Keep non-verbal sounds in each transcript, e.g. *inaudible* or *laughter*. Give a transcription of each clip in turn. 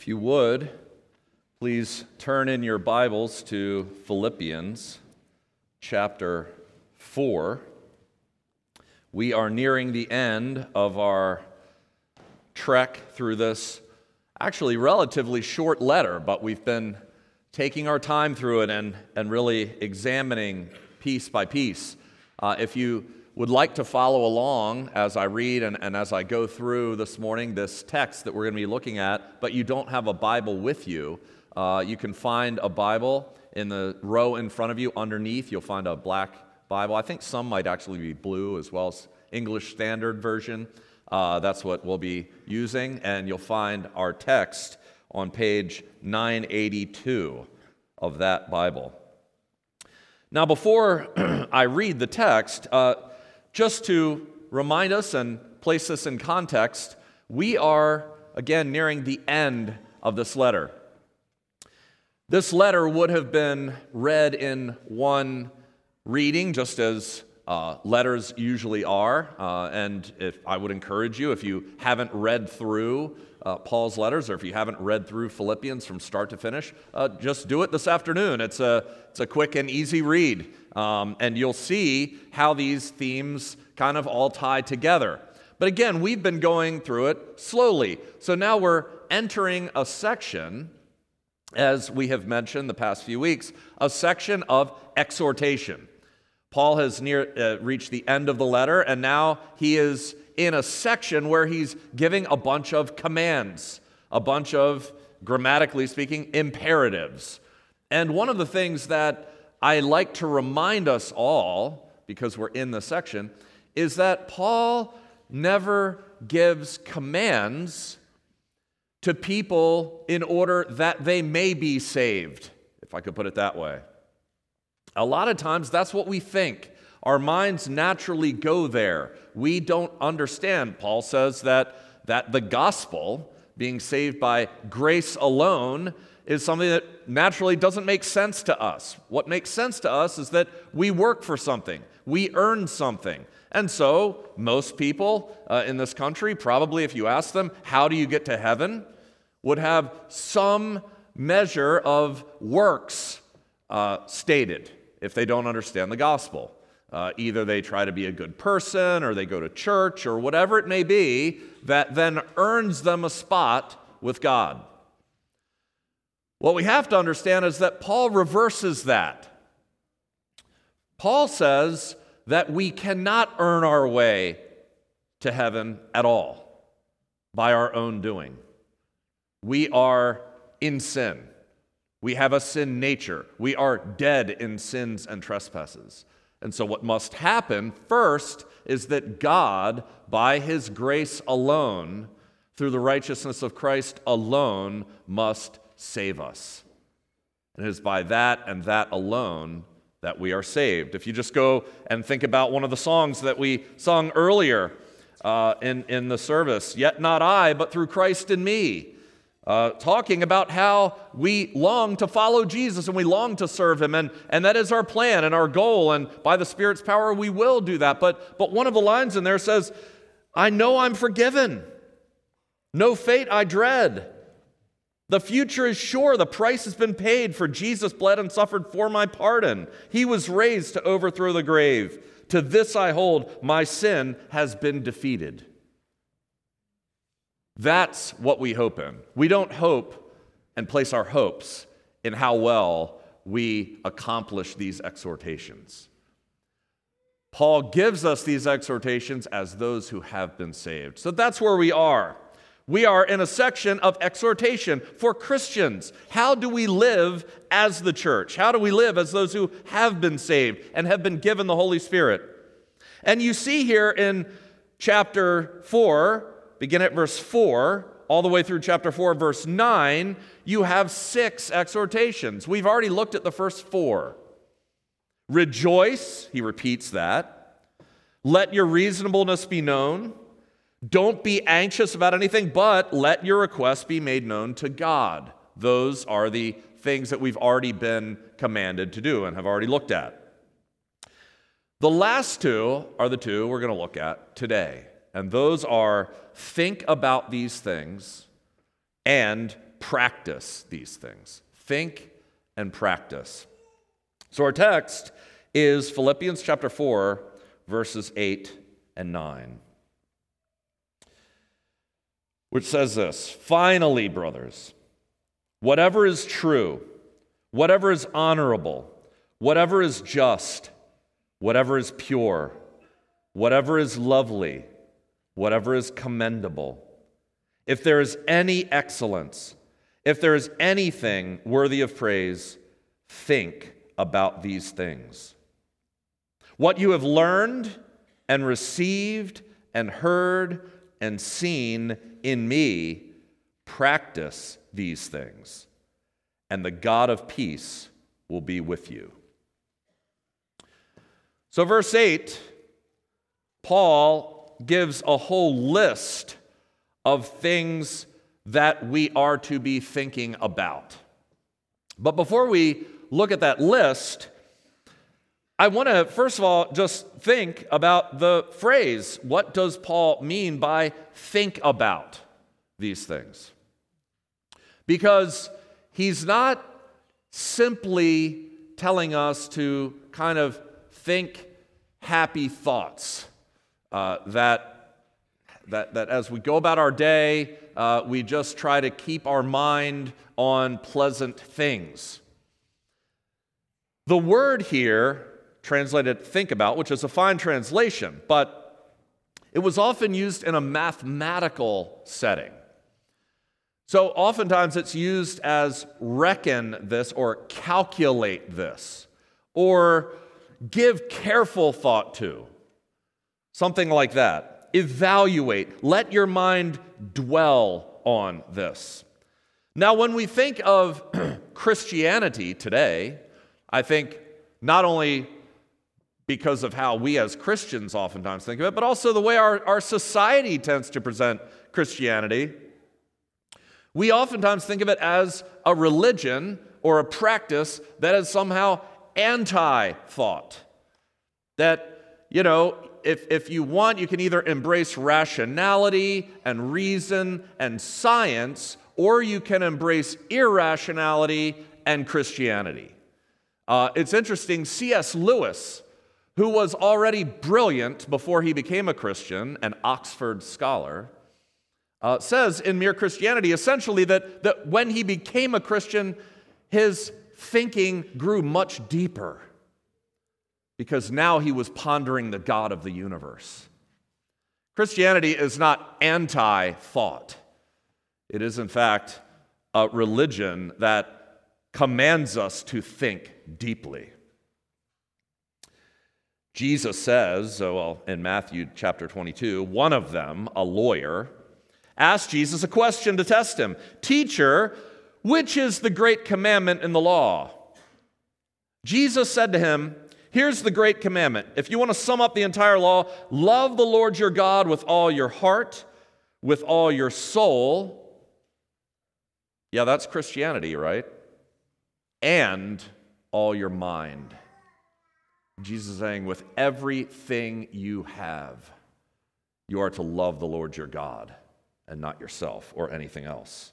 If you would, please turn in your Bibles to Philippians chapter 4. We are nearing the end of our trek through this actually relatively short letter, but we've been taking our time through it and, and really examining piece by piece. Uh, if you would like to follow along as I read and, and as I go through this morning this text that we're going to be looking at, but you don't have a Bible with you, uh, you can find a Bible in the row in front of you. Underneath, you'll find a black Bible. I think some might actually be blue as well as English Standard Version. Uh, that's what we'll be using, and you'll find our text on page 982 of that Bible. Now, before *clears throat* I read the text, uh, just to remind us and place us in context, we are again nearing the end of this letter. This letter would have been read in one reading, just as uh, letters usually are. Uh, and if I would encourage you, if you haven't read through uh, Paul's letters, or if you haven't read through Philippians from start to finish, uh, just do it this afternoon. It's a, it's a quick and easy read. Um, and you'll see how these themes kind of all tie together. But again, we've been going through it slowly. So now we're entering a section, as we have mentioned the past few weeks, a section of exhortation. Paul has near, uh, reached the end of the letter, and now he is in a section where he's giving a bunch of commands, a bunch of, grammatically speaking, imperatives. And one of the things that I like to remind us all, because we're in the section, is that Paul never gives commands to people in order that they may be saved, if I could put it that way. A lot of times that's what we think. Our minds naturally go there. We don't understand. Paul says that, that the gospel, being saved by grace alone, is something that naturally doesn't make sense to us. What makes sense to us is that we work for something, we earn something. And so, most people uh, in this country, probably if you ask them, how do you get to heaven, would have some measure of works uh, stated if they don't understand the gospel. Uh, either they try to be a good person or they go to church or whatever it may be that then earns them a spot with God. What we have to understand is that Paul reverses that. Paul says that we cannot earn our way to heaven at all by our own doing. We are in sin. We have a sin nature. We are dead in sins and trespasses. And so, what must happen first is that God, by His grace alone, through the righteousness of Christ alone, must save us. And it is by that and that alone that we are saved. If you just go and think about one of the songs that we sung earlier uh, in, in the service, Yet Not I, but through Christ in me, uh, talking about how we long to follow Jesus and we long to serve Him, and, and that is our plan and our goal, and by the Spirit's power, we will do that. But, but one of the lines in there says, I know I'm forgiven. No fate I dread. The future is sure. The price has been paid, for Jesus bled and suffered for my pardon. He was raised to overthrow the grave. To this I hold, my sin has been defeated. That's what we hope in. We don't hope and place our hopes in how well we accomplish these exhortations. Paul gives us these exhortations as those who have been saved. So that's where we are. We are in a section of exhortation for Christians. How do we live as the church? How do we live as those who have been saved and have been given the Holy Spirit? And you see here in chapter 4, begin at verse 4, all the way through chapter 4, verse 9, you have six exhortations. We've already looked at the first four. Rejoice, he repeats that. Let your reasonableness be known. Don't be anxious about anything, but let your requests be made known to God. Those are the things that we've already been commanded to do and have already looked at. The last two are the two we're going to look at today. And those are think about these things and practice these things. Think and practice. So our text is Philippians chapter 4, verses 8 and 9, which says this Finally, brothers, whatever is true, whatever is honorable, whatever is just, whatever is pure, whatever is lovely, whatever is commendable, if there is any excellence, if there is anything worthy of praise, think about these things. What you have learned and received and heard and seen in me, practice these things, and the God of peace will be with you. So, verse 8, Paul gives a whole list of things that we are to be thinking about. But before we look at that list, I want to, first of all, just think about the phrase. What does Paul mean by think about these things? Because he's not simply telling us to kind of think happy thoughts uh, that, that, that as we go about our day, uh, we just try to keep our mind on pleasant things. The word here, translated think about, which is a fine translation, but it was often used in a mathematical setting. So oftentimes it's used as reckon this or calculate this or give careful thought to. Something like that. Evaluate. Let your mind dwell on this. Now, when we think of *clears throat* Christianity today, I think not only because of how we as Christians oftentimes think of it, but also the way our, our society tends to present Christianity. We oftentimes think of it as a religion or a practice that is somehow anti thought. That, you know, if, if you want, you can either embrace rationality and reason and science, or you can embrace irrationality and Christianity. Uh, it's interesting, C.S. Lewis, who was already brilliant before he became a Christian, an Oxford scholar, uh, says in Mere Christianity essentially that, that when he became a Christian, his thinking grew much deeper because now he was pondering the God of the universe. Christianity is not anti thought, it is, in fact, a religion that commands us to think deeply. Jesus says, well, in Matthew chapter 22, one of them, a lawyer, asked Jesus a question to test him Teacher, which is the great commandment in the law? Jesus said to him, Here's the great commandment. If you want to sum up the entire law, love the Lord your God with all your heart, with all your soul. Yeah, that's Christianity, right? and all your mind. Jesus is saying, with everything you have, you are to love the Lord your God and not yourself or anything else.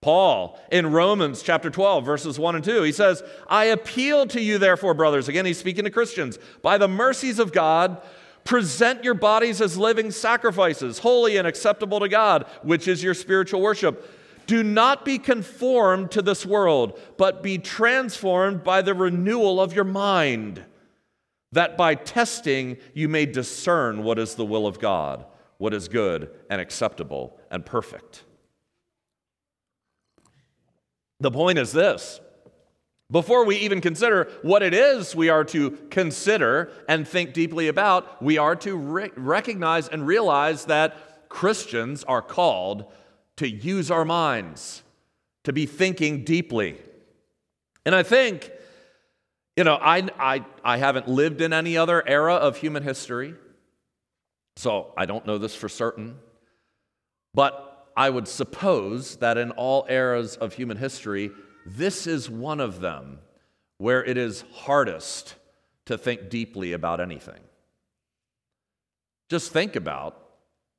Paul in Romans chapter 12, verses 1 and 2, he says, I appeal to you, therefore, brothers, again, he's speaking to Christians, by the mercies of God, present your bodies as living sacrifices, holy and acceptable to God, which is your spiritual worship. Do not be conformed to this world, but be transformed by the renewal of your mind, that by testing you may discern what is the will of God, what is good and acceptable and perfect. The point is this before we even consider what it is we are to consider and think deeply about, we are to re- recognize and realize that Christians are called to use our minds, to be thinking deeply. And I think, you know, I, I, I haven't lived in any other era of human history, so I don't know this for certain. But I would suppose that in all eras of human history, this is one of them where it is hardest to think deeply about anything. Just think about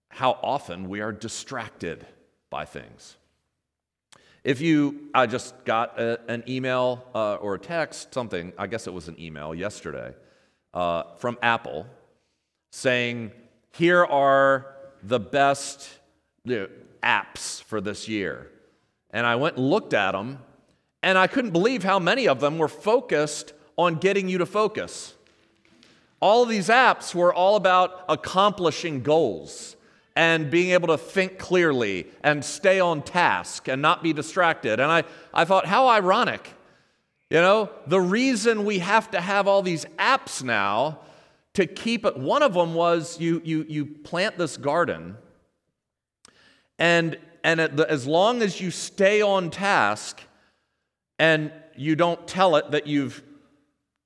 how often we are distracted by things. If you, I just got a, an email uh, or a text, something, I guess it was an email yesterday, uh, from Apple saying, here are the best you know, apps for this year. And I went and looked at them, and I couldn't believe how many of them were focused on getting you to focus. All of these apps were all about accomplishing goals and being able to think clearly and stay on task and not be distracted. And I, I thought, how ironic. You know, the reason we have to have all these apps now to keep it, one of them was you, you, you plant this garden, and, and as long as you stay on task and you don't tell it that you've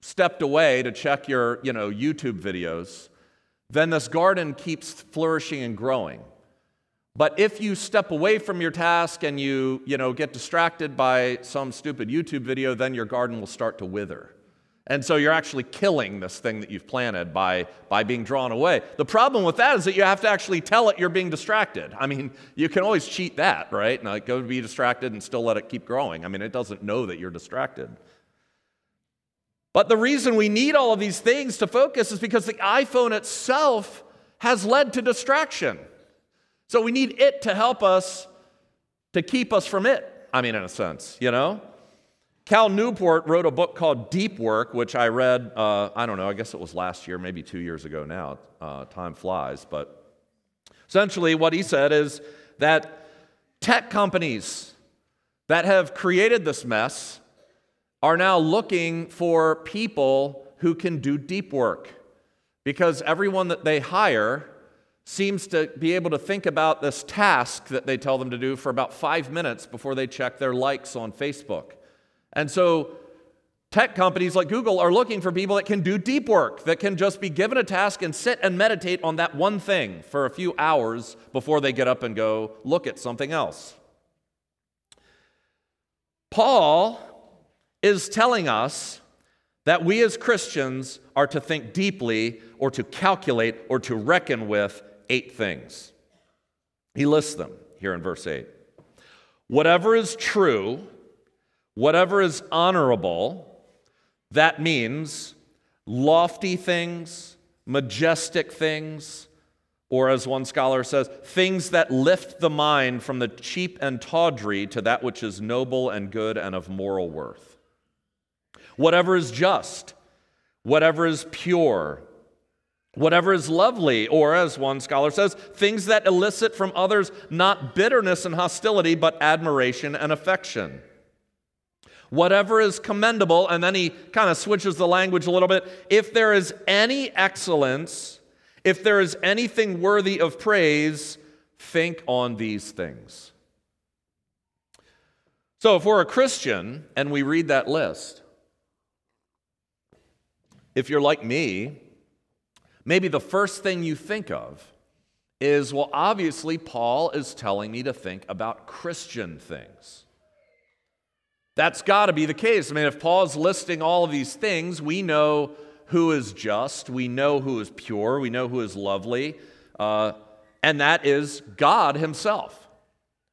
stepped away to check your you know, YouTube videos, then this garden keeps flourishing and growing. But if you step away from your task and you, you know, get distracted by some stupid YouTube video, then your garden will start to wither. And so you're actually killing this thing that you've planted by, by being drawn away. The problem with that is that you have to actually tell it you're being distracted. I mean, you can always cheat that, right? Like go be distracted and still let it keep growing. I mean, it doesn't know that you're distracted. But the reason we need all of these things to focus is because the iPhone itself has led to distraction. So we need it to help us to keep us from it. I mean, in a sense, you know? Cal Newport wrote a book called Deep Work, which I read, uh, I don't know, I guess it was last year, maybe two years ago now. Uh, time flies. But essentially, what he said is that tech companies that have created this mess are now looking for people who can do deep work because everyone that they hire seems to be able to think about this task that they tell them to do for about five minutes before they check their likes on Facebook. And so, tech companies like Google are looking for people that can do deep work, that can just be given a task and sit and meditate on that one thing for a few hours before they get up and go look at something else. Paul is telling us that we as Christians are to think deeply or to calculate or to reckon with eight things. He lists them here in verse 8. Whatever is true, whatever is honorable, that means lofty things, majestic things, or as one scholar says, things that lift the mind from the cheap and tawdry to that which is noble and good and of moral worth whatever is just, whatever is pure, whatever is lovely, or as one scholar says, things that elicit from others not bitterness and hostility, but admiration and affection. Whatever is commendable, and then he kind of switches the language a little bit. If there is any excellence, if there is anything worthy of praise, think on these things. So, if we're a Christian and we read that list, if you're like me, maybe the first thing you think of is well, obviously, Paul is telling me to think about Christian things. That's got to be the case. I mean, if Paul's listing all of these things, we know who is just, we know who is pure, we know who is lovely, uh, and that is God Himself.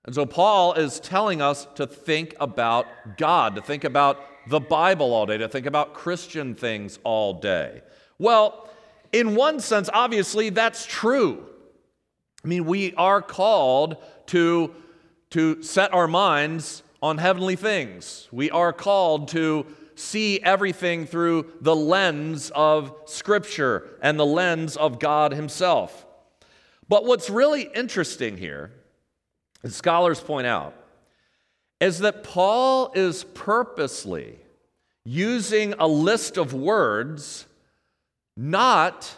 And so Paul is telling us to think about God, to think about the Bible all day, to think about Christian things all day. Well, in one sense, obviously, that's true. I mean, we are called to, to set our minds on heavenly things. We are called to see everything through the lens of Scripture and the lens of God Himself. But what's really interesting here, as scholars point out, is that Paul is purposely using a list of words, not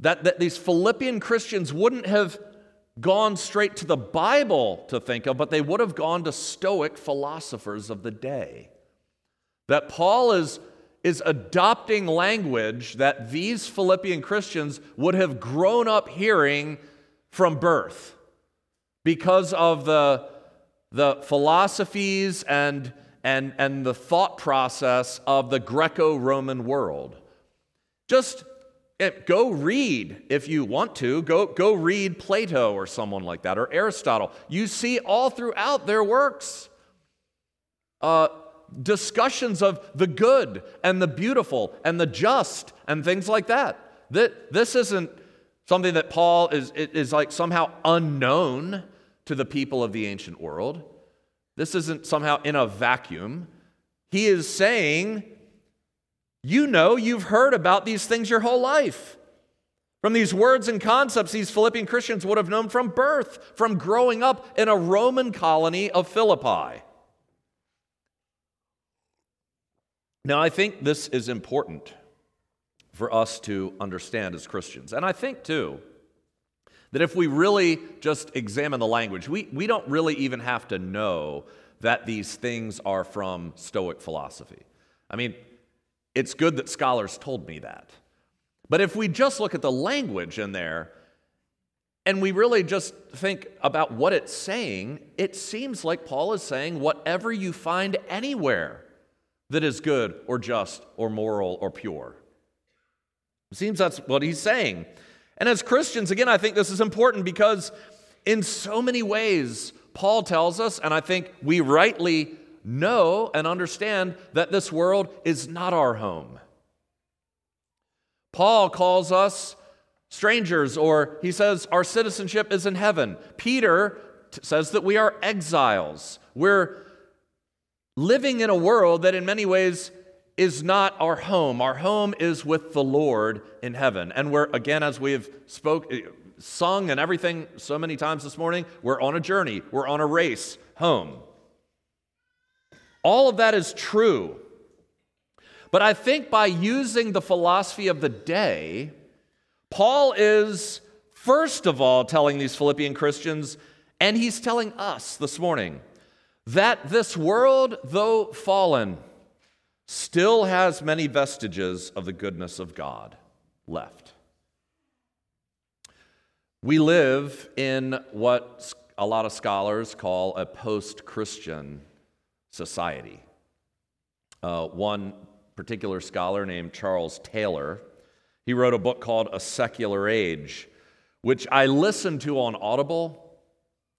that, that these Philippian Christians wouldn't have gone straight to the Bible to think of, but they would have gone to Stoic philosophers of the day. That Paul is, is adopting language that these Philippian Christians would have grown up hearing from birth because of the the philosophies and, and, and the thought process of the Greco Roman world. Just eh, go read if you want to. Go, go read Plato or someone like that, or Aristotle. You see all throughout their works uh, discussions of the good and the beautiful and the just and things like that. That this isn't something that Paul is, is like somehow unknown to the people of the ancient world. This isn't somehow in a vacuum. He is saying, You know, you've heard about these things your whole life. From these words and concepts, these Philippian Christians would have known from birth, from growing up in a Roman colony of Philippi. Now, I think this is important for us to understand as Christians. And I think, too, that if we really just examine the language, we, we don't really even have to know that these things are from Stoic philosophy. I mean, it's good that scholars told me that. But if we just look at the language in there and we really just think about what it's saying, it seems like Paul is saying whatever you find anywhere that is good or just or moral or pure. It seems that's what he's saying. And as Christians, again, I think this is important because in so many ways, Paul tells us, and I think we rightly know and understand that this world is not our home. Paul calls us strangers, or he says our citizenship is in heaven. Peter t- says that we are exiles. We're living in a world that, in many ways, is not our home. Our home is with the Lord in heaven. And we're, again, as we have spoke, eh, sung and everything so many times this morning, we're on a journey, we're on a race home. All of that is true. But I think by using the philosophy of the day, Paul is, first of all, telling these Philippian Christians, and he's telling us this morning, that this world, though fallen, still has many vestiges of the goodness of God left. We live in what a lot of scholars call a post Christian society. Uh, one particular scholar named Charles Taylor. He wrote a book called A Secular Age, which I listened to on Audible.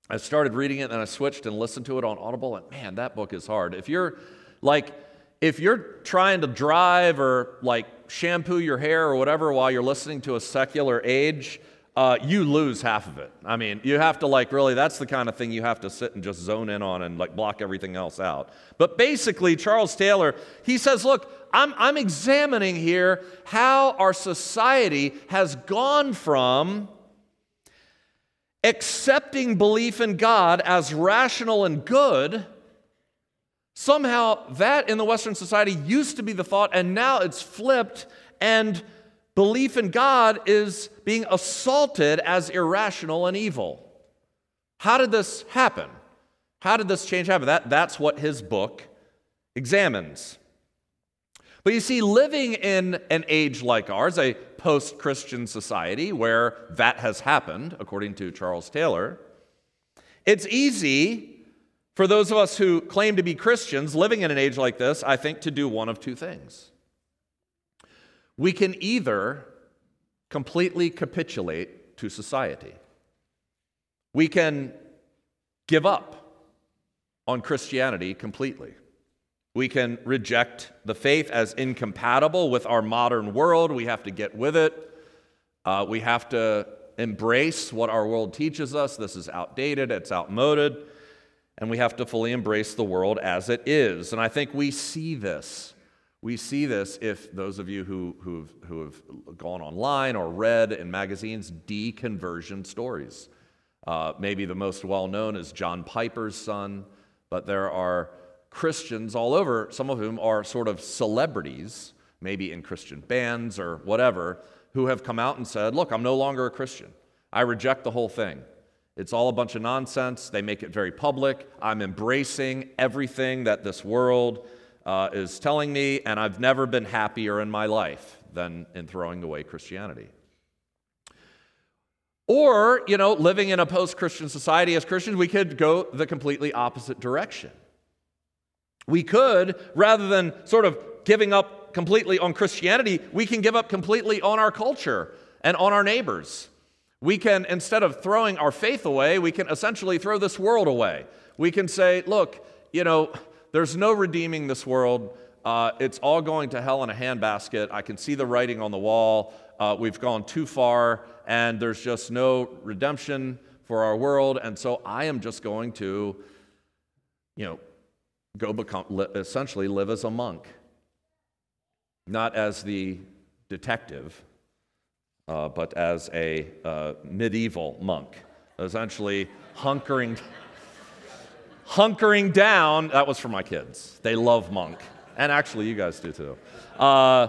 I started reading it, and then I switched and listened to it on Audible, and man, that book is hard. If you're like, if you're trying to drive or like shampoo your hair or whatever while you're listening to a secular age, uh, you lose half of it. I mean, you have to like really, that's the kind of thing you have to sit and just zone in on and like block everything else out. But basically, Charles Taylor, he says, look, I'm, I'm examining here how our society has gone from accepting belief in God as rational and good. Somehow, that in the Western society used to be the thought, and now it's flipped, and belief in God is being assaulted as irrational and evil. How did this happen? How did this change happen? That, that's what his book examines. But you see, living in an age like ours, a post Christian society where that has happened, according to Charles Taylor, it's easy for those of us who claim to be Christians living in an age like this, I think, to do one of two things. We can either completely capitulate to society, we can give up on Christianity completely. We can reject the faith as incompatible with our modern world. We have to get with it. Uh, we have to embrace what our world teaches us. This is outdated, it's outmoded, and we have to fully embrace the world as it is. And I think we see this. We see this if those of you who, who've, who have gone online or read in magazines deconversion stories. Uh, maybe the most well known is John Piper's son, but there are Christians all over, some of whom are sort of celebrities, maybe in Christian bands or whatever, who have come out and said, Look, I'm no longer a Christian. I reject the whole thing. It's all a bunch of nonsense. They make it very public. I'm embracing everything that this world uh, is telling me, and I've never been happier in my life than in throwing away Christianity. Or, you know, living in a post Christian society as Christians, we could go the completely opposite direction. We could, rather than sort of giving up completely on Christianity, we can give up completely on our culture and on our neighbors. We can, instead of throwing our faith away, we can essentially throw this world away. We can say, look, you know, there's no redeeming this world. Uh, it's all going to hell in a handbasket. I can see the writing on the wall. Uh, we've gone too far, and there's just no redemption for our world. And so I am just going to, you know, go become, essentially live as a monk, not as the detective, uh, but as a uh, medieval monk, essentially hunkering, hunkering down. That was for my kids. They love monk, and actually, you guys do too. Uh,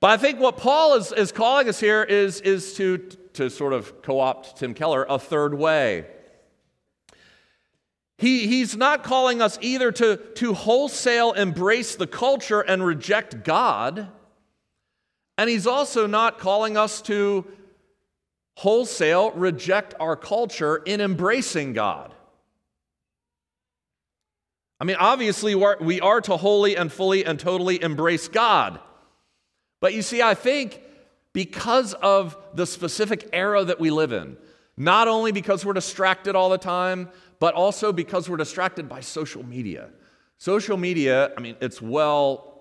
but I think what Paul is, is calling us here is, is to, to sort of co opt Tim Keller a third way. He, he's not calling us either to, to wholesale embrace the culture and reject God, and he's also not calling us to wholesale reject our culture in embracing God. I mean, obviously, we are to wholly and fully and totally embrace God. But you see, I think because of the specific era that we live in, not only because we're distracted all the time, but also because we're distracted by social media. Social media, I mean, it's well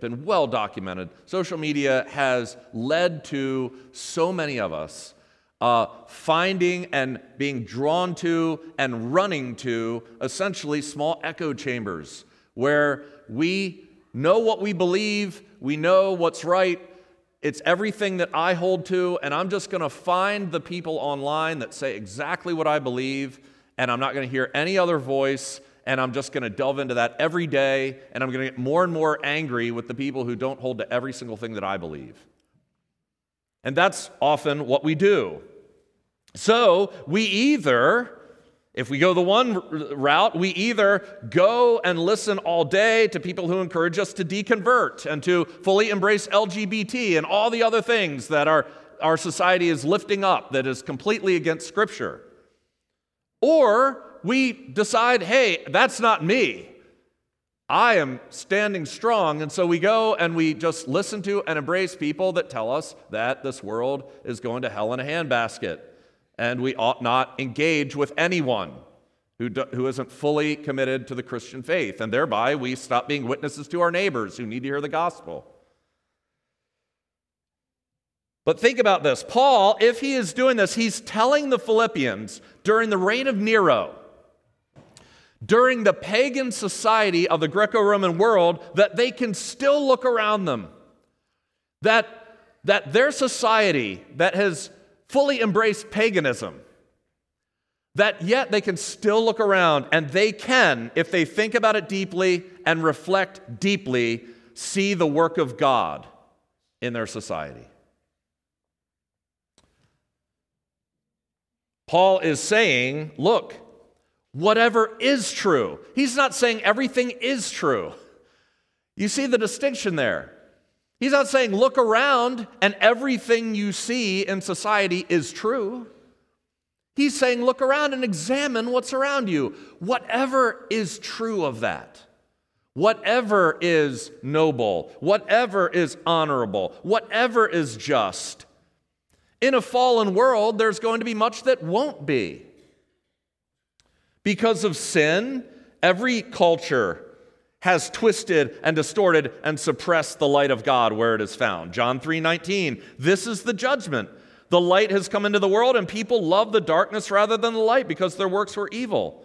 been well documented. Social media has led to so many of us uh, finding and being drawn to and running to essentially small echo chambers where we know what we believe, we know what's right, it's everything that I hold to, and I'm just going to find the people online that say exactly what I believe, and I'm not going to hear any other voice, and I'm just going to delve into that every day, and I'm going to get more and more angry with the people who don't hold to every single thing that I believe. And that's often what we do. So we either if we go the one route, we either go and listen all day to people who encourage us to deconvert and to fully embrace LGBT and all the other things that our, our society is lifting up that is completely against Scripture. Or we decide, hey, that's not me. I am standing strong. And so we go and we just listen to and embrace people that tell us that this world is going to hell in a handbasket and we ought not engage with anyone who, do, who isn't fully committed to the Christian faith. And thereby, we stop being witnesses to our neighbors who need to hear the gospel. But think about this Paul, if he is doing this, he's telling the Philippians during the reign of Nero, during the pagan society of the Greco Roman world, that they can still look around them. That, that their society that has fully embraced paganism, that yet they can still look around and they can, if they think about it deeply and reflect deeply, see the work of God in their society. Paul is saying, look, whatever is true. He's not saying everything is true. You see the distinction there. He's not saying look around and everything you see in society is true. He's saying look around and examine what's around you. Whatever is true of that, whatever is noble, whatever is honorable, whatever is just. In a fallen world, there's going to be much that won't be. Because of sin, every culture has twisted and distorted and suppressed the light of God where it is found. John 3:19. This is the judgment. The light has come into the world and people love the darkness rather than the light because their works were evil.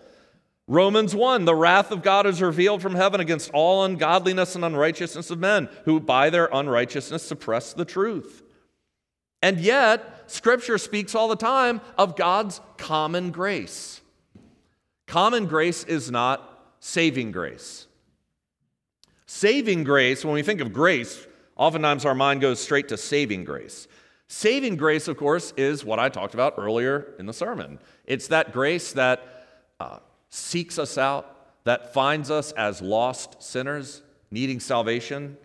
Romans 1 The wrath of God is revealed from heaven against all ungodliness and unrighteousness of men who by their unrighteousness suppress the truth. And yet, Scripture speaks all the time of God's common grace. Common grace is not saving grace. Saving grace, when we think of grace, oftentimes our mind goes straight to saving grace. Saving grace, of course, is what I talked about earlier in the sermon. It's that grace that uh, seeks us out, that finds us as lost sinners needing salvation.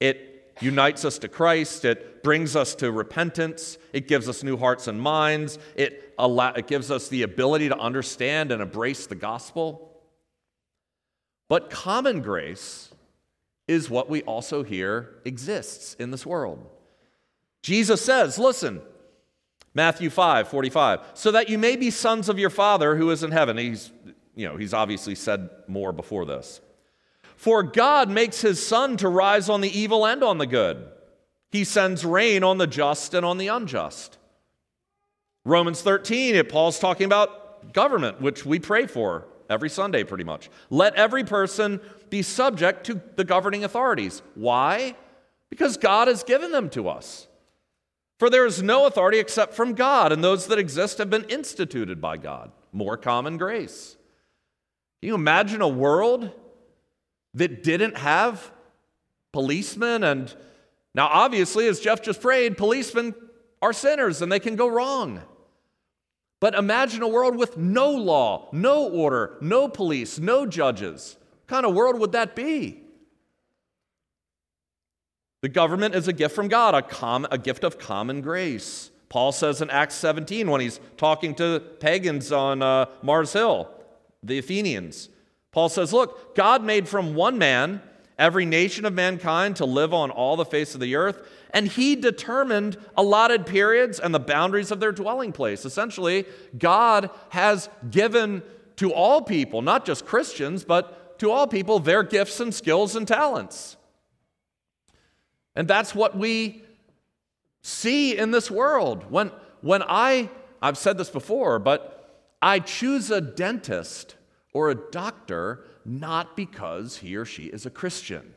It unites us to Christ. It brings us to repentance. It gives us new hearts and minds. It, allow, it gives us the ability to understand and embrace the gospel. But common grace is what we also hear exists in this world. Jesus says, listen, Matthew 5 45, so that you may be sons of your Father who is in heaven. He's you know, he's obviously said more before this. For God makes his sun to rise on the evil and on the good. He sends rain on the just and on the unjust. Romans 13, Paul's talking about government, which we pray for every Sunday pretty much. Let every person be subject to the governing authorities. Why? Because God has given them to us. For there is no authority except from God, and those that exist have been instituted by God. More common grace. Can you imagine a world that didn't have policemen? And now, obviously, as Jeff just prayed, policemen are sinners and they can go wrong. But imagine a world with no law, no order, no police, no judges. What kind of world would that be? The government is a gift from God, a, com- a gift of common grace. Paul says in Acts 17 when he's talking to pagans on uh, Mars Hill, the Athenians, Paul says, Look, God made from one man every nation of mankind to live on all the face of the earth, and he determined allotted periods and the boundaries of their dwelling place. Essentially, God has given to all people, not just Christians, but to all people, their gifts and skills and talents. And that's what we see in this world. When, when I, I've said this before, but I choose a dentist or a doctor not because he or she is a Christian.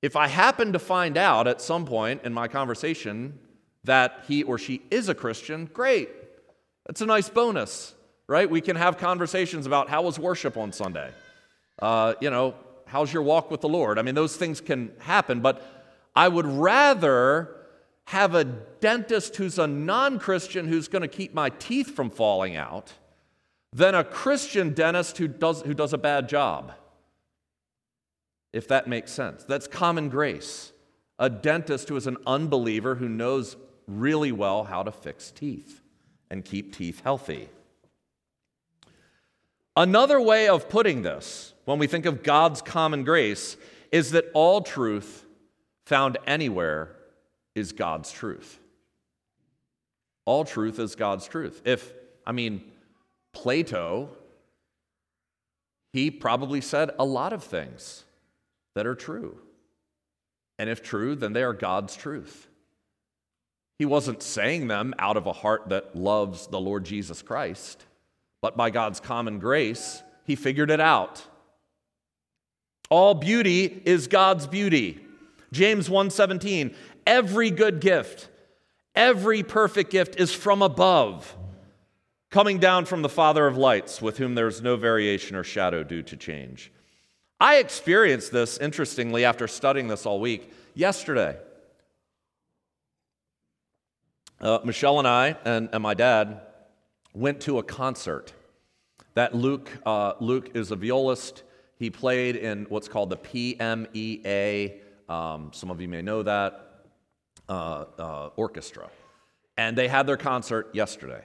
If I happen to find out at some point in my conversation that he or she is a Christian, great. That's a nice bonus, right? We can have conversations about how was worship on Sunday? Uh, you know, how's your walk with the Lord? I mean, those things can happen, but I would rather have a dentist who's a non Christian who's going to keep my teeth from falling out than a Christian dentist who does, who does a bad job. If that makes sense. That's common grace. A dentist who is an unbeliever who knows really well how to fix teeth and keep teeth healthy. Another way of putting this, when we think of God's common grace, is that all truth found anywhere is God's truth. All truth is God's truth. If, I mean, Plato, he probably said a lot of things that are true. And if true, then they are God's truth. He wasn't saying them out of a heart that loves the Lord Jesus Christ, but by God's common grace, he figured it out. All beauty is God's beauty. James 1:17, every good gift, every perfect gift is from above, coming down from the Father of lights, with whom there is no variation or shadow due to change. I experienced this interestingly after studying this all week yesterday. Uh, Michelle and I and, and, my dad went to a concert that Luke, uh, Luke is a violist. He played in what's called the PMEA um, some of you may know that uh, uh, orchestra. And they had their concert yesterday.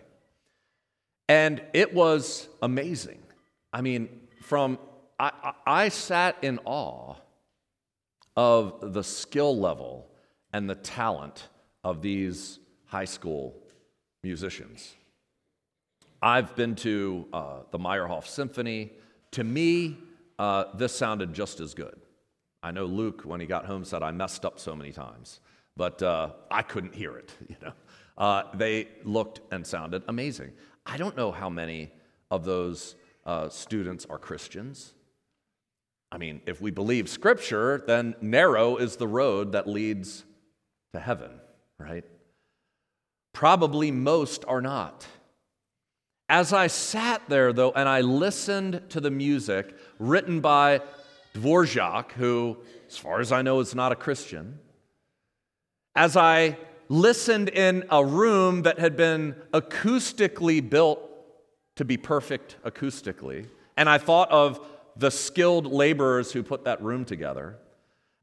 And it was amazing. I mean, from I, I, sat in awe of the skill level and the talent of these high school musicians. I've been to uh, the Meyerhoff Symphony. To me, uh, this sounded just as good. I know Luke, when he got home, said, I messed up so many times, but uh, I couldn't hear it. *laughs* You know? Uh, they looked and sounded amazing. I don't know how many of those uh, students are Christians. I mean, if we believe Scripture, then narrow is the road that leads to heaven, right? Probably most are not. As I sat there, though, and I listened to the music written by Dvorak, who, as far as I know, is not a Christian, as I listened in a room that had been acoustically built to be perfect acoustically, and I thought of the skilled laborers who put that room together,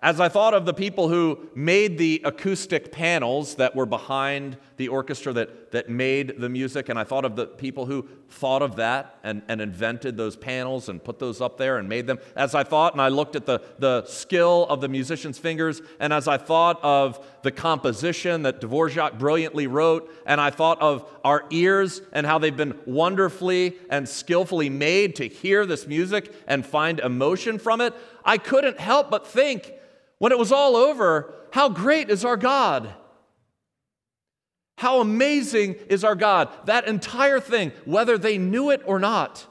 As I thought of the people who made the acoustic panels that were behind the orchestra that, that made the music, and I thought of the people who thought of that and, and invented those panels and put those up there and made them, as I thought, and I looked at the, the skill of the musician's fingers, and as I thought of the composition that Dvorak brilliantly wrote, and I thought of our ears and how they've been wonderfully and skillfully made to hear this music and find emotion from it, I couldn't help but think, when it was all over, how great is our God? How amazing is our God? That entire thing, whether they knew it or not,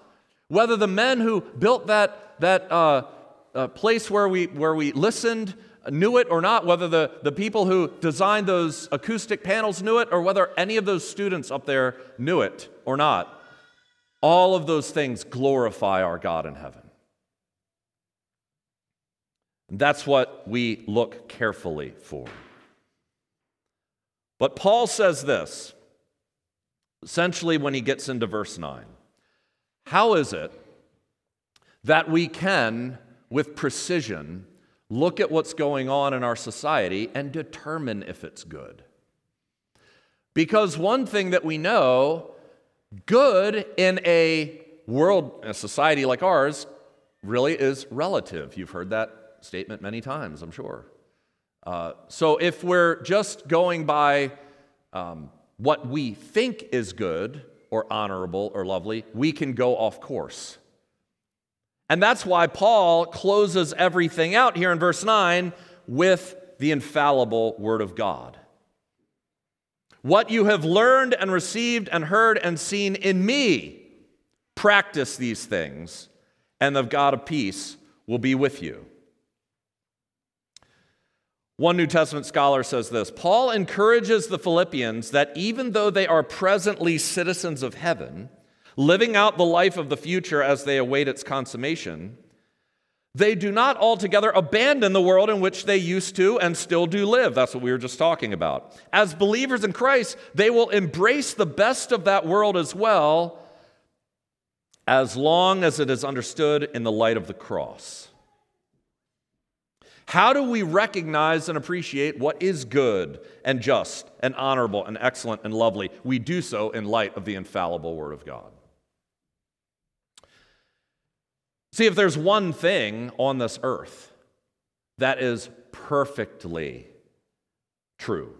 whether the men who built that, that uh, uh, place where we, where we listened knew it or not, whether the, the people who designed those acoustic panels knew it, or whether any of those students up there knew it or not, all of those things glorify our God in heaven. That's what we look carefully for. But Paul says this, essentially, when he gets into verse 9 How is it that we can, with precision, look at what's going on in our society and determine if it's good? Because one thing that we know, good in a world, a society like ours, really is relative. You've heard that statement many times, I'm sure. Uh, so if we're just going by um, what we think is good or honorable or lovely, we can go off course. And that's why Paul closes everything out here in verse 9 with the infallible Word of God. What you have learned and received and heard and seen in me, practice these things, and the God of peace will be with you. One New Testament scholar says this Paul encourages the Philippians that even though they are presently citizens of heaven, living out the life of the future as they await its consummation, they do not altogether abandon the world in which they used to and still do live. That's what we were just talking about. As believers in Christ, they will embrace the best of that world as well, as long as it is understood in the light of the cross. How do we recognize and appreciate what is good and just and honorable and excellent and lovely? We do so in light of the infallible Word of God. See, if there's one thing on this earth that is perfectly true,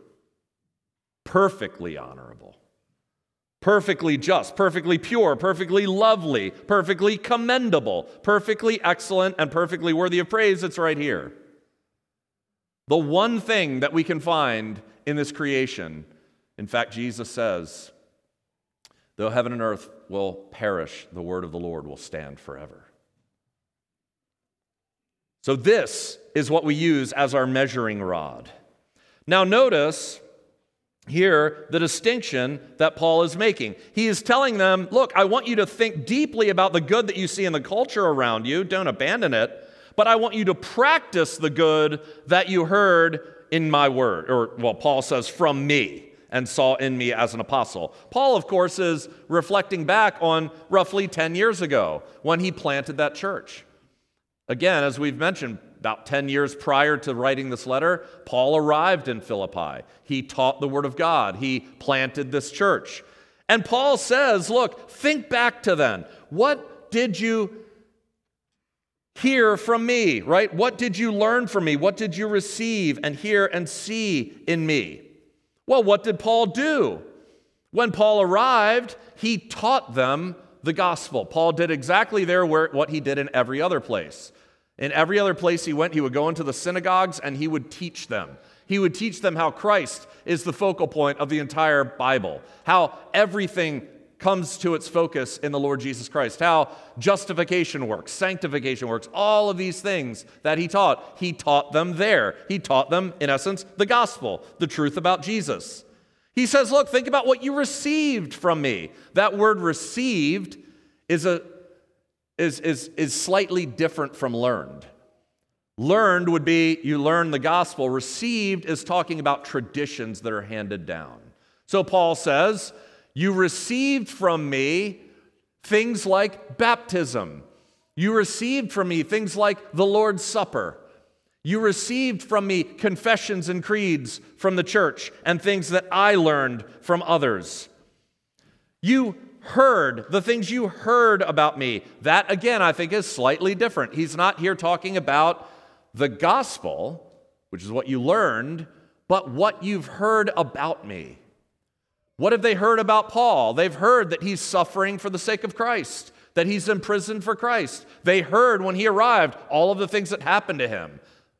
perfectly honorable, perfectly just, perfectly pure, perfectly lovely, perfectly commendable, perfectly excellent, and perfectly worthy of praise, it's right here. The one thing that we can find in this creation, in fact, Jesus says, though heaven and earth will perish, the word of the Lord will stand forever. So, this is what we use as our measuring rod. Now, notice here the distinction that Paul is making. He is telling them, look, I want you to think deeply about the good that you see in the culture around you, don't abandon it but I want you to practice the good that you heard in my word. Or, well, Paul says, from me and saw in me as an apostle. Paul, of course, is reflecting back on roughly 10 years ago when he planted that church. Again, as we've mentioned, about 10 years prior to writing this letter, Paul arrived in Philippi. He taught the Word of God, he planted this church. And Paul says, Look, think back to then. What did you hear from me, right? What did you learn from me? What did you receive and hear and see in me? Well, what did Paul do? When Paul arrived, he taught them the gospel. Paul did exactly there where, what he did in every other place. In every other place he went, he would go into the synagogues and he would teach them. He would teach them how Christ is the focal point of the entire Bible, how everything comes to its focus in the Lord Jesus Christ. How justification works, sanctification works, all of these things that he taught, he taught them there. He taught them, in essence, the gospel, the truth about Jesus. He says, Look, think about what you received from me. That word received is, a, is, is, is slightly different from learned. Learned would be you learn the gospel. Received is talking about traditions that are handed down. So Paul says, you received from me things like baptism. You received from me things like the Lord's Supper. You received from me confessions and creeds from the church and things that I learned from others. You heard the things you heard about me. That, again, I think is slightly different. He's not here talking about the gospel, which is what you learned, but what you've heard about me. What have they heard about Paul? They've heard that he's suffering for the sake of Christ, that he's imprisoned for Christ. They heard when he arrived all of the things that happened to him.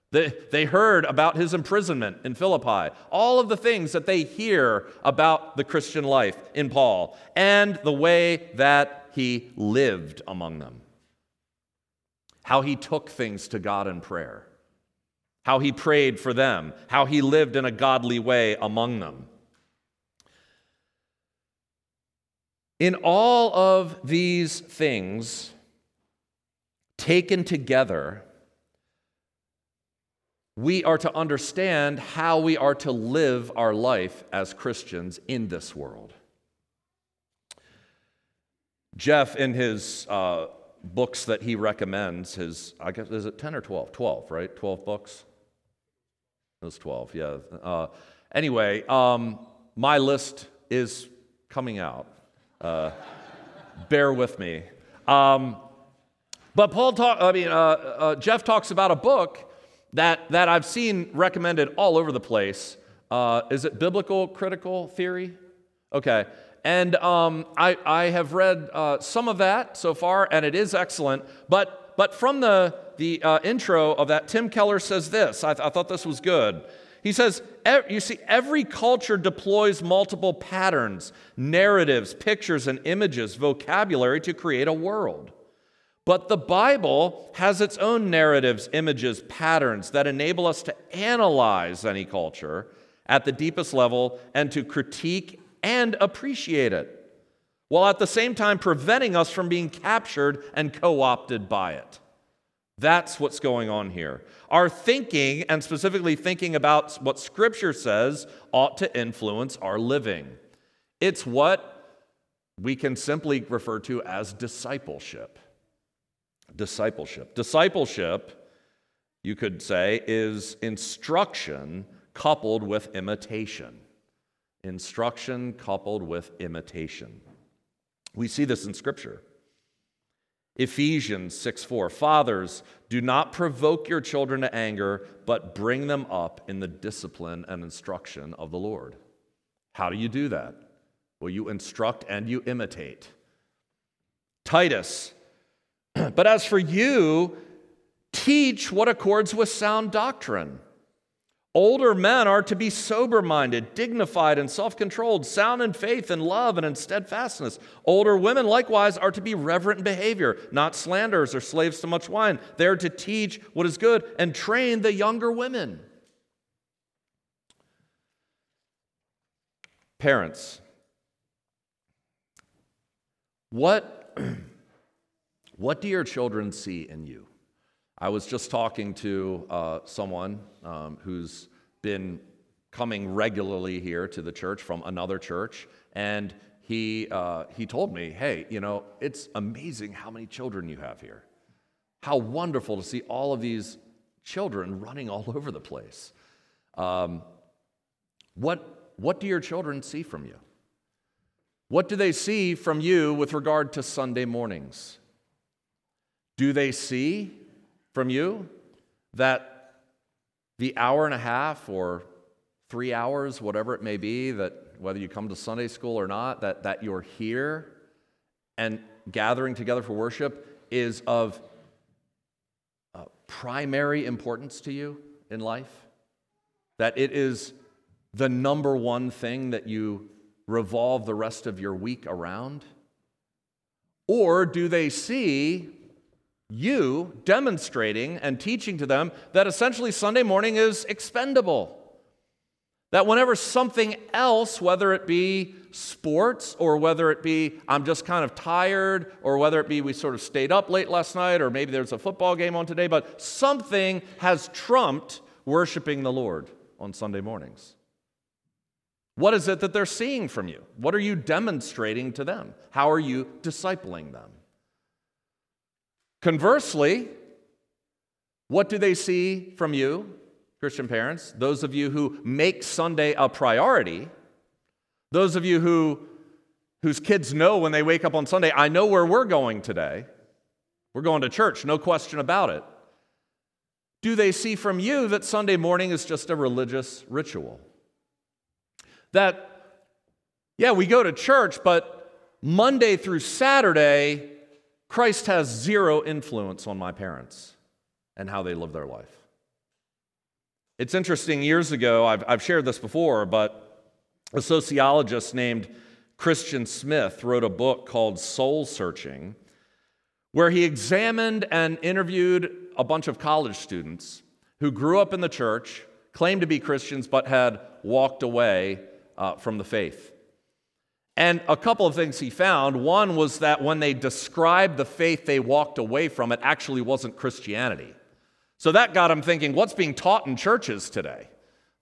They heard about his imprisonment in Philippi, all of the things that they hear about the Christian life in Paul, and the way that he lived among them. How he took things to God in prayer, how he prayed for them, how he lived in a godly way among them. In all of these things, taken together, we are to understand how we are to live our life as Christians in this world. Jeff, in his uh, books that he recommends, his, I guess, is it 10 or 12? 12, right? 12 books? It was 12, yeah. Uh, anyway, um, my list is coming out. Uh, bear with me. Um, but Paul talk, I mean, uh, uh, Jeff talks about a book that, that I've seen recommended all over the place. Uh, is it biblical critical theory? Okay. And um, I, I have read uh, some of that so far, and it is excellent. But, but from the, the uh, intro of that, Tim Keller says this. I, th- I thought this was good. He says, You see, every culture deploys multiple patterns, narratives, pictures, and images, vocabulary to create a world. But the Bible has its own narratives, images, patterns that enable us to analyze any culture at the deepest level and to critique and appreciate it, while at the same time preventing us from being captured and co opted by it. That's what's going on here. Our thinking, and specifically thinking about what Scripture says, ought to influence our living. It's what we can simply refer to as discipleship discipleship. Discipleship, you could say, is instruction coupled with imitation. Instruction coupled with imitation. We see this in Scripture. Ephesians 6 4. Fathers, do not provoke your children to anger, but bring them up in the discipline and instruction of the Lord. How do you do that? Well, you instruct and you imitate. Titus *clears throat* but as for you, teach what accords with sound doctrine. Older men are to be sober minded, dignified, and self controlled, sound in faith and love and in steadfastness. Older women, likewise, are to be reverent in behavior, not slanderers or slaves to much wine. They are to teach what is good and train the younger women. Parents, what *clears throat* What do your children see in you? I was just talking to uh, someone um, who's been coming regularly here to the church from another church, and he, uh, he told me, Hey, you know, it's amazing how many children you have here. How wonderful to see all of these children running all *laughs* over the place. Um, what, what do your children see from you? What do they see from you with regard to Sunday mornings? Do they see from you that the hour and a half or three hours, whatever it may be, that whether you come to Sunday school or not, that, that you're here and gathering together for worship is of uh, primary importance to you in life? That it is the number one thing that you revolve the rest of your week around? Or do they see you demonstrating and teaching to them that essentially Sunday morning is expendable. That whenever something else, whether it be sports or whether it be I'm just kind of tired or whether it be we sort of stayed up late last night or maybe there's a football game on today, but something has trumped worshiping the Lord on Sunday mornings. What is it that they're seeing from you? What are you demonstrating to them? How are you discipling them? Conversely, What do they see from you, Christian parents? Those of you who make Sunday a priority, those of you who whose kids know when they wake up on Sunday, I know where we're going today. We're going to church, no question about it. Do they see from you that Sunday morning is just a religious ritual? That, yeah, we go to church, but Monday through Saturday, Christ has zero influence on my parents and how they live their life. It's interesting, years ago, I've, I've shared this before, but a sociologist named Christian Smith wrote a book called Soul Searching, where he examined and interviewed a bunch of college students who grew up in the church, claimed to be Christians, but had walked away uh, from the faith. And a couple of things he found. One was that when they described the faith they walked away from, it actually wasn't Christianity. So that got him thinking, what's being taught in churches today?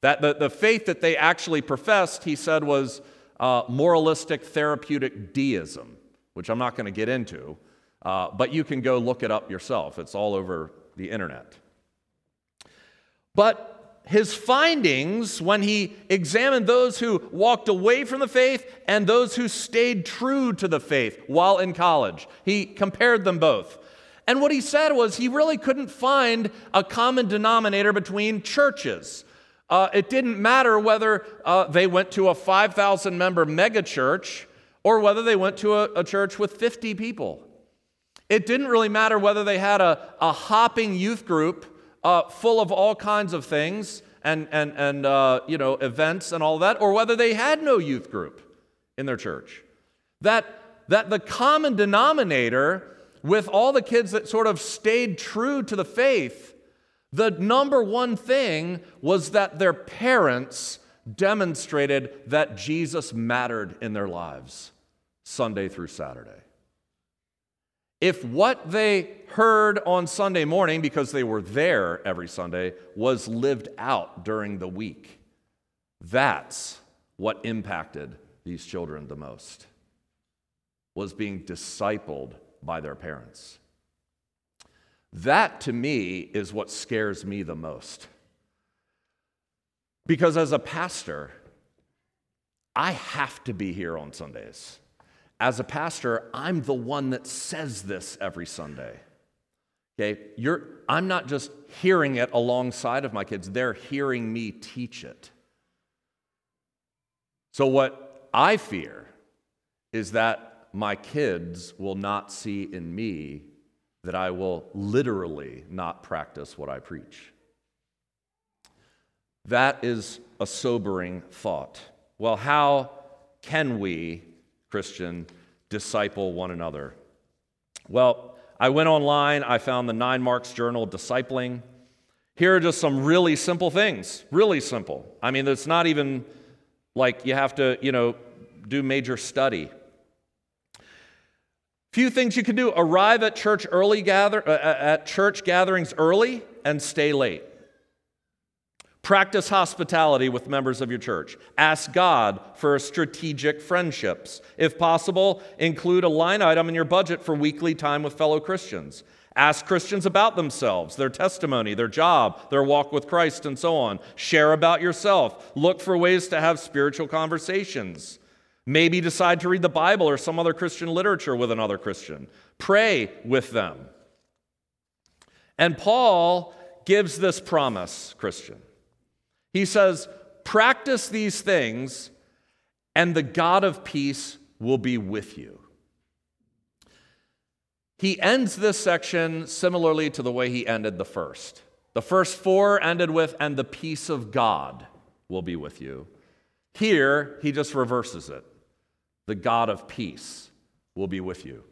That the, the faith that they actually professed, he said, was uh, moralistic therapeutic deism, which I'm not going to get into, uh, but you can go look it up yourself. It's all over the internet. But his findings when he examined those who walked away from the faith and those who stayed true to the faith while in college. He compared them both. And what he said was he really couldn't find a common denominator between churches. Uh, it didn't matter whether uh, they went to a 5,000 member megachurch or whether they went to a, a church with 50 people. It didn't really matter whether they had a, a hopping youth group uh, full of all kinds of things and, and, and uh, you know, events and all that, or whether they had no youth group in their church. That, that the common denominator with all the kids that sort of stayed true to the faith, the number one thing was that their parents demonstrated that Jesus mattered in their lives Sunday through Saturday. If what they heard on Sunday morning, because they were there every Sunday, was lived out during the week, that's what impacted these children the most, was being discipled by their parents. That to me is what scares me the most. Because as a pastor, I have to be here on Sundays as a pastor, I'm the one that says this every Sunday. Okay, You're, I'm not just hearing it alongside of my kids, they're hearing me teach it. So, what I fear is that my kids will not see in me that I will literally not practice what I preach. That is a sobering thought. Well, how can we Christian, disciple one another? Well, I went online, I found the Nine Marks Journal Discipling. Here are just some really simple things, really simple. I mean, it's not even like you have to, you know, do major study. Few things you can do: arrive at church early, gather uh, at church gatherings early, and stay late. Practice hospitality with members of your church. Ask God for strategic friendships. If possible, include a line item in your budget for weekly time with fellow Christians. Ask Christians about themselves, their testimony, their job, their walk with Christ, and so on. Share about yourself. Look for ways to have spiritual conversations. Maybe decide to read the Bible or some other Christian literature with another Christian. Pray with them. And Paul gives this promise, Christian. He says, Practice these things, and the God of peace will be with you. He ends this section similarly to the way he ended the first. The first four ended with, and the peace of God will be with you. Here, he just reverses it. The God of peace will be with you.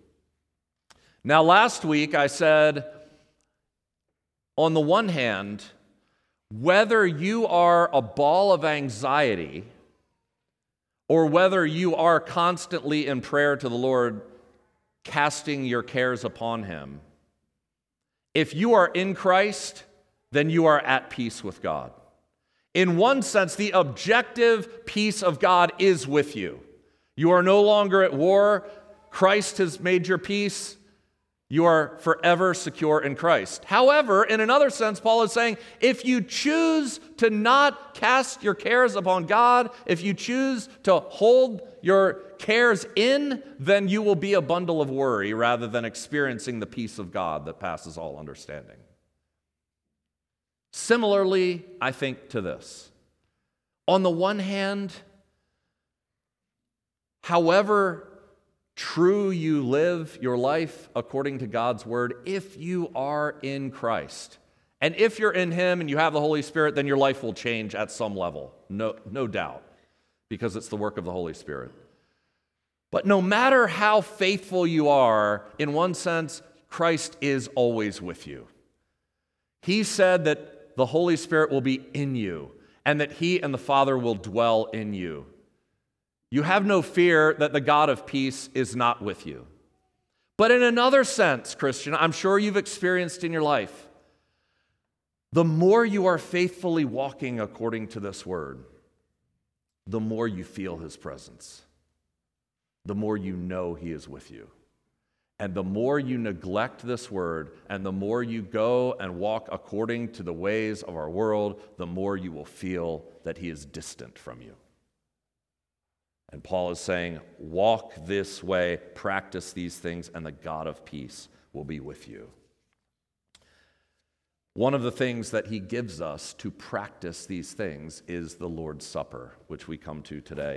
Now, last week I said, on the one hand, whether you are a ball of anxiety or whether you are constantly in prayer to the Lord, casting your cares upon Him, if you are in Christ, then you are at peace with God. In one sense, the objective peace of God is with you. You are no longer at war. Christ has made your peace. You are forever secure in Christ. However, in another sense, Paul is saying if you choose to not cast your cares upon God, if you choose to hold your cares in, then you will be a bundle of worry rather than experiencing the peace of God that passes all understanding. Similarly, I think to this. On the one hand, however true you live your life according to God's word, if you are in Christ, and if you're in Him and you have the Holy Spirit, then your life will change at some level, no, no doubt, because it's the work of the Holy Spirit. But no matter how faithful you are, in one sense, Christ is always with you. He said that the Holy Spirit will be in you and that He and the Father will dwell in you. You have no fear that the God of peace is not with you. But in another sense, Christian, I'm sure you've experienced in your life, the more you are faithfully walking according to this word, the more you feel his presence, the more you know he is with you. And the more you neglect this word, and the more you go and walk according to the ways of our world, the more you will feel that he is distant from you. And Paul is saying, walk this way, practice these things, and the God of peace will be with you. One of the things that he gives us to practice these things is the Lord's Supper, which we come to today.